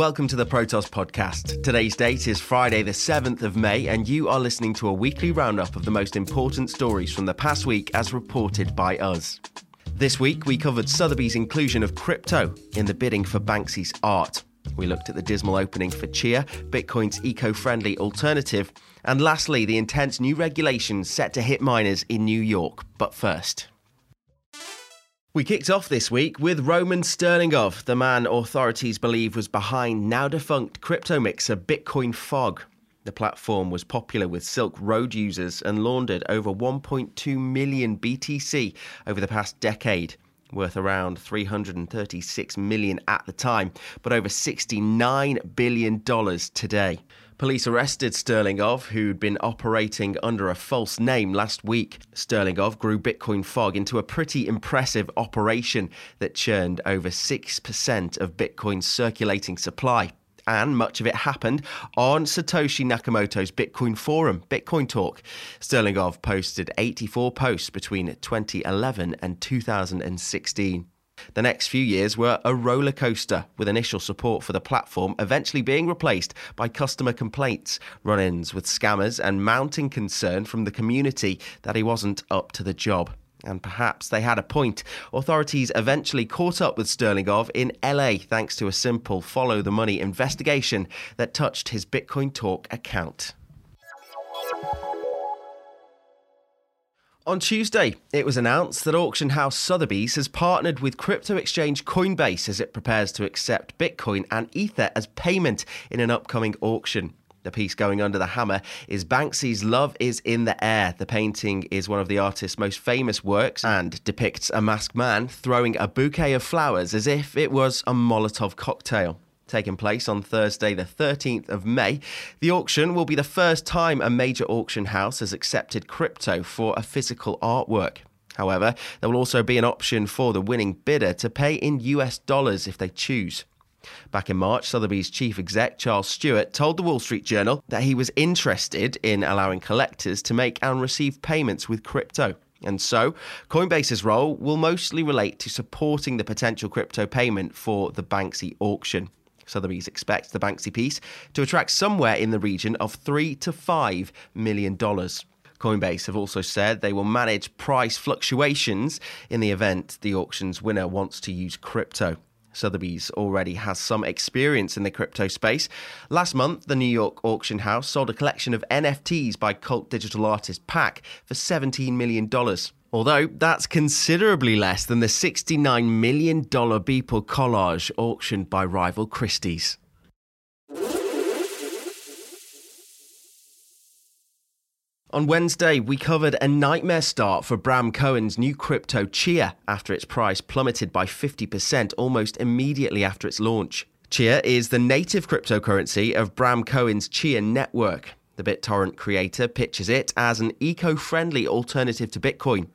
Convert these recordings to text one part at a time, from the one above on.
Welcome to the Protos podcast. Today's date is Friday, the 7th of May, and you are listening to a weekly roundup of the most important stories from the past week as reported by us. This week, we covered Sotheby's inclusion of crypto in the bidding for Banksy's art. We looked at the dismal opening for Chia, Bitcoin's eco friendly alternative. And lastly, the intense new regulations set to hit miners in New York. But first, we kicked off this week with Roman Sterlingov, the man authorities believe was behind now defunct crypto mixer Bitcoin Fog. The platform was popular with Silk Road users and laundered over 1.2 million BTC over the past decade, worth around 336 million at the time, but over 69 billion dollars today. Police arrested Sterlingov, who'd been operating under a false name last week. Sterlingov grew Bitcoin Fog into a pretty impressive operation that churned over 6% of Bitcoin's circulating supply. And much of it happened on Satoshi Nakamoto's Bitcoin forum, Bitcoin Talk. Sterlingov posted 84 posts between 2011 and 2016. The next few years were a roller coaster, with initial support for the platform eventually being replaced by customer complaints, run ins with scammers, and mounting concern from the community that he wasn't up to the job. And perhaps they had a point. Authorities eventually caught up with Sterlingov in LA thanks to a simple follow the money investigation that touched his Bitcoin Talk account. On Tuesday, it was announced that auction house Sotheby's has partnered with crypto exchange Coinbase as it prepares to accept Bitcoin and Ether as payment in an upcoming auction. The piece going under the hammer is Banksy's Love is in the Air. The painting is one of the artist's most famous works and depicts a masked man throwing a bouquet of flowers as if it was a Molotov cocktail taking place on Thursday, the 13th of May. The auction will be the first time a major auction house has accepted crypto for a physical artwork. However, there will also be an option for the winning bidder to pay in US dollars if they choose. Back in March, Sotheby's chief exec Charles Stewart told the Wall Street Journal that he was interested in allowing collectors to make and receive payments with crypto. And so, Coinbase's role will mostly relate to supporting the potential crypto payment for the Banksy auction. Sotheby's expects the Banksy piece to attract somewhere in the region of three to five million dollars. Coinbase have also said they will manage price fluctuations in the event the auction's winner wants to use crypto. Sotheby's already has some experience in the crypto space. Last month, the New York auction house sold a collection of NFTs by cult digital artist Pak for $17 million. Although that's considerably less than the $69 million Beeple collage auctioned by rival Christie's. On Wednesday, we covered a nightmare start for Bram Cohen's new crypto Chia after its price plummeted by 50% almost immediately after its launch. Chia is the native cryptocurrency of Bram Cohen's Chia network. The BitTorrent creator pitches it as an eco friendly alternative to Bitcoin.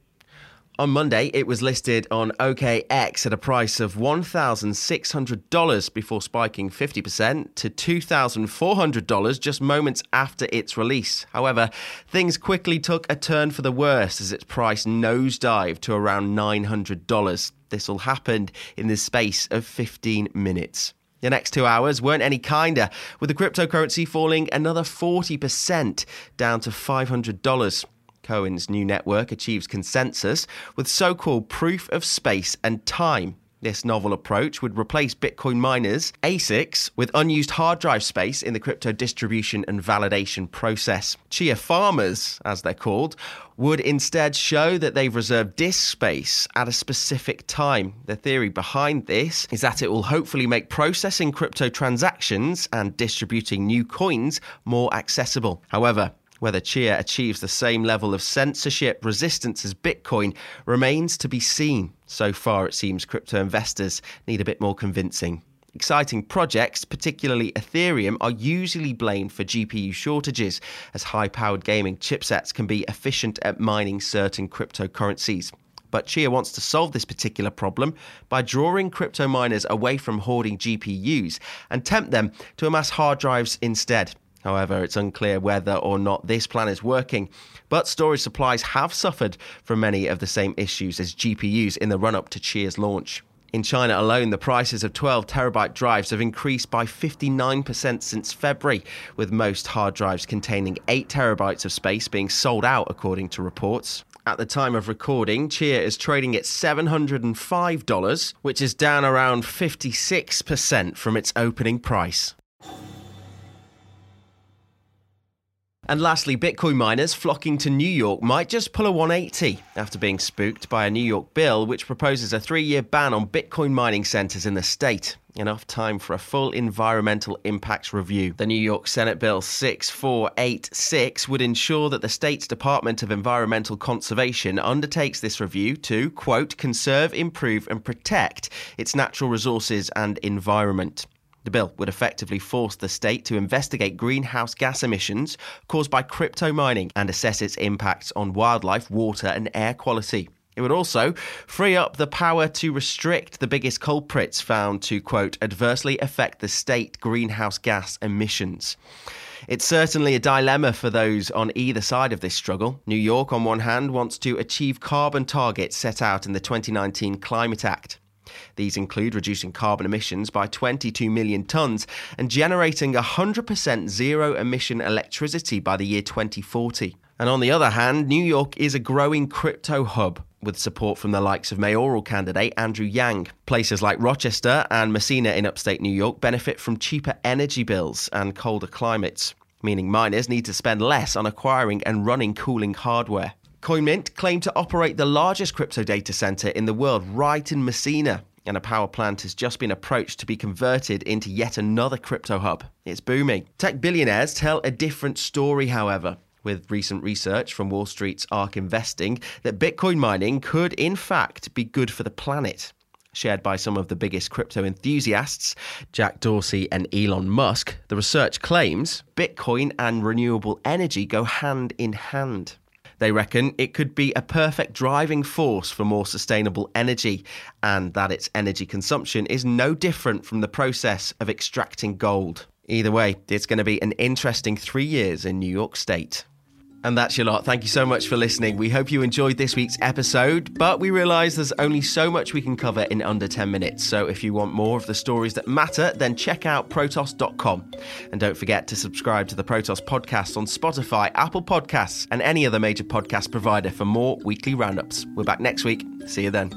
On Monday, it was listed on OKX at a price of $1,600 before spiking 50% to $2,400 just moments after its release. However, things quickly took a turn for the worse as its price nosedived to around $900. This all happened in the space of 15 minutes. The next two hours weren't any kinder, with the cryptocurrency falling another 40% down to $500. Cohen's new network achieves consensus with so called proof of space and time. This novel approach would replace Bitcoin miners, ASICs, with unused hard drive space in the crypto distribution and validation process. Chia farmers, as they're called, would instead show that they've reserved disk space at a specific time. The theory behind this is that it will hopefully make processing crypto transactions and distributing new coins more accessible. However, whether Chia achieves the same level of censorship resistance as Bitcoin remains to be seen. So far, it seems crypto investors need a bit more convincing. Exciting projects, particularly Ethereum, are usually blamed for GPU shortages, as high powered gaming chipsets can be efficient at mining certain cryptocurrencies. But Chia wants to solve this particular problem by drawing crypto miners away from hoarding GPUs and tempt them to amass hard drives instead. However, it's unclear whether or not this plan is working. But storage supplies have suffered from many of the same issues as GPUs in the run up to Chia's launch. In China alone, the prices of 12 terabyte drives have increased by 59% since February, with most hard drives containing 8 terabytes of space being sold out, according to reports. At the time of recording, Chia is trading at $705, which is down around 56% from its opening price. And lastly, Bitcoin miners flocking to New York might just pull a 180 after being spooked by a New York bill which proposes a three year ban on Bitcoin mining centers in the state. Enough time for a full environmental impacts review. The New York Senate Bill 6486 would ensure that the state's Department of Environmental Conservation undertakes this review to, quote, conserve, improve, and protect its natural resources and environment. The bill would effectively force the state to investigate greenhouse gas emissions caused by crypto mining and assess its impacts on wildlife, water, and air quality. It would also free up the power to restrict the biggest culprits found to, quote, adversely affect the state greenhouse gas emissions. It's certainly a dilemma for those on either side of this struggle. New York, on one hand, wants to achieve carbon targets set out in the 2019 Climate Act. These include reducing carbon emissions by 22 million tonnes and generating 100% zero emission electricity by the year 2040. And on the other hand, New York is a growing crypto hub with support from the likes of mayoral candidate Andrew Yang. Places like Rochester and Massena in upstate New York benefit from cheaper energy bills and colder climates, meaning miners need to spend less on acquiring and running cooling hardware. CoinMint claimed to operate the largest crypto data center in the world right in Massena, and a power plant has just been approached to be converted into yet another crypto hub. It's booming. Tech billionaires tell a different story, however. With recent research from Wall Street's ARK Investing, that Bitcoin mining could, in fact, be good for the planet shared by some of the biggest crypto enthusiasts, Jack Dorsey and Elon Musk, the research claims Bitcoin and renewable energy go hand in hand. They reckon it could be a perfect driving force for more sustainable energy, and that its energy consumption is no different from the process of extracting gold. Either way, it's going to be an interesting three years in New York State. And that's your lot. Thank you so much for listening. We hope you enjoyed this week's episode, but we realise there's only so much we can cover in under 10 minutes. So if you want more of the stories that matter, then check out Protos.com. And don't forget to subscribe to the Protos podcast on Spotify, Apple Podcasts, and any other major podcast provider for more weekly roundups. We're back next week. See you then.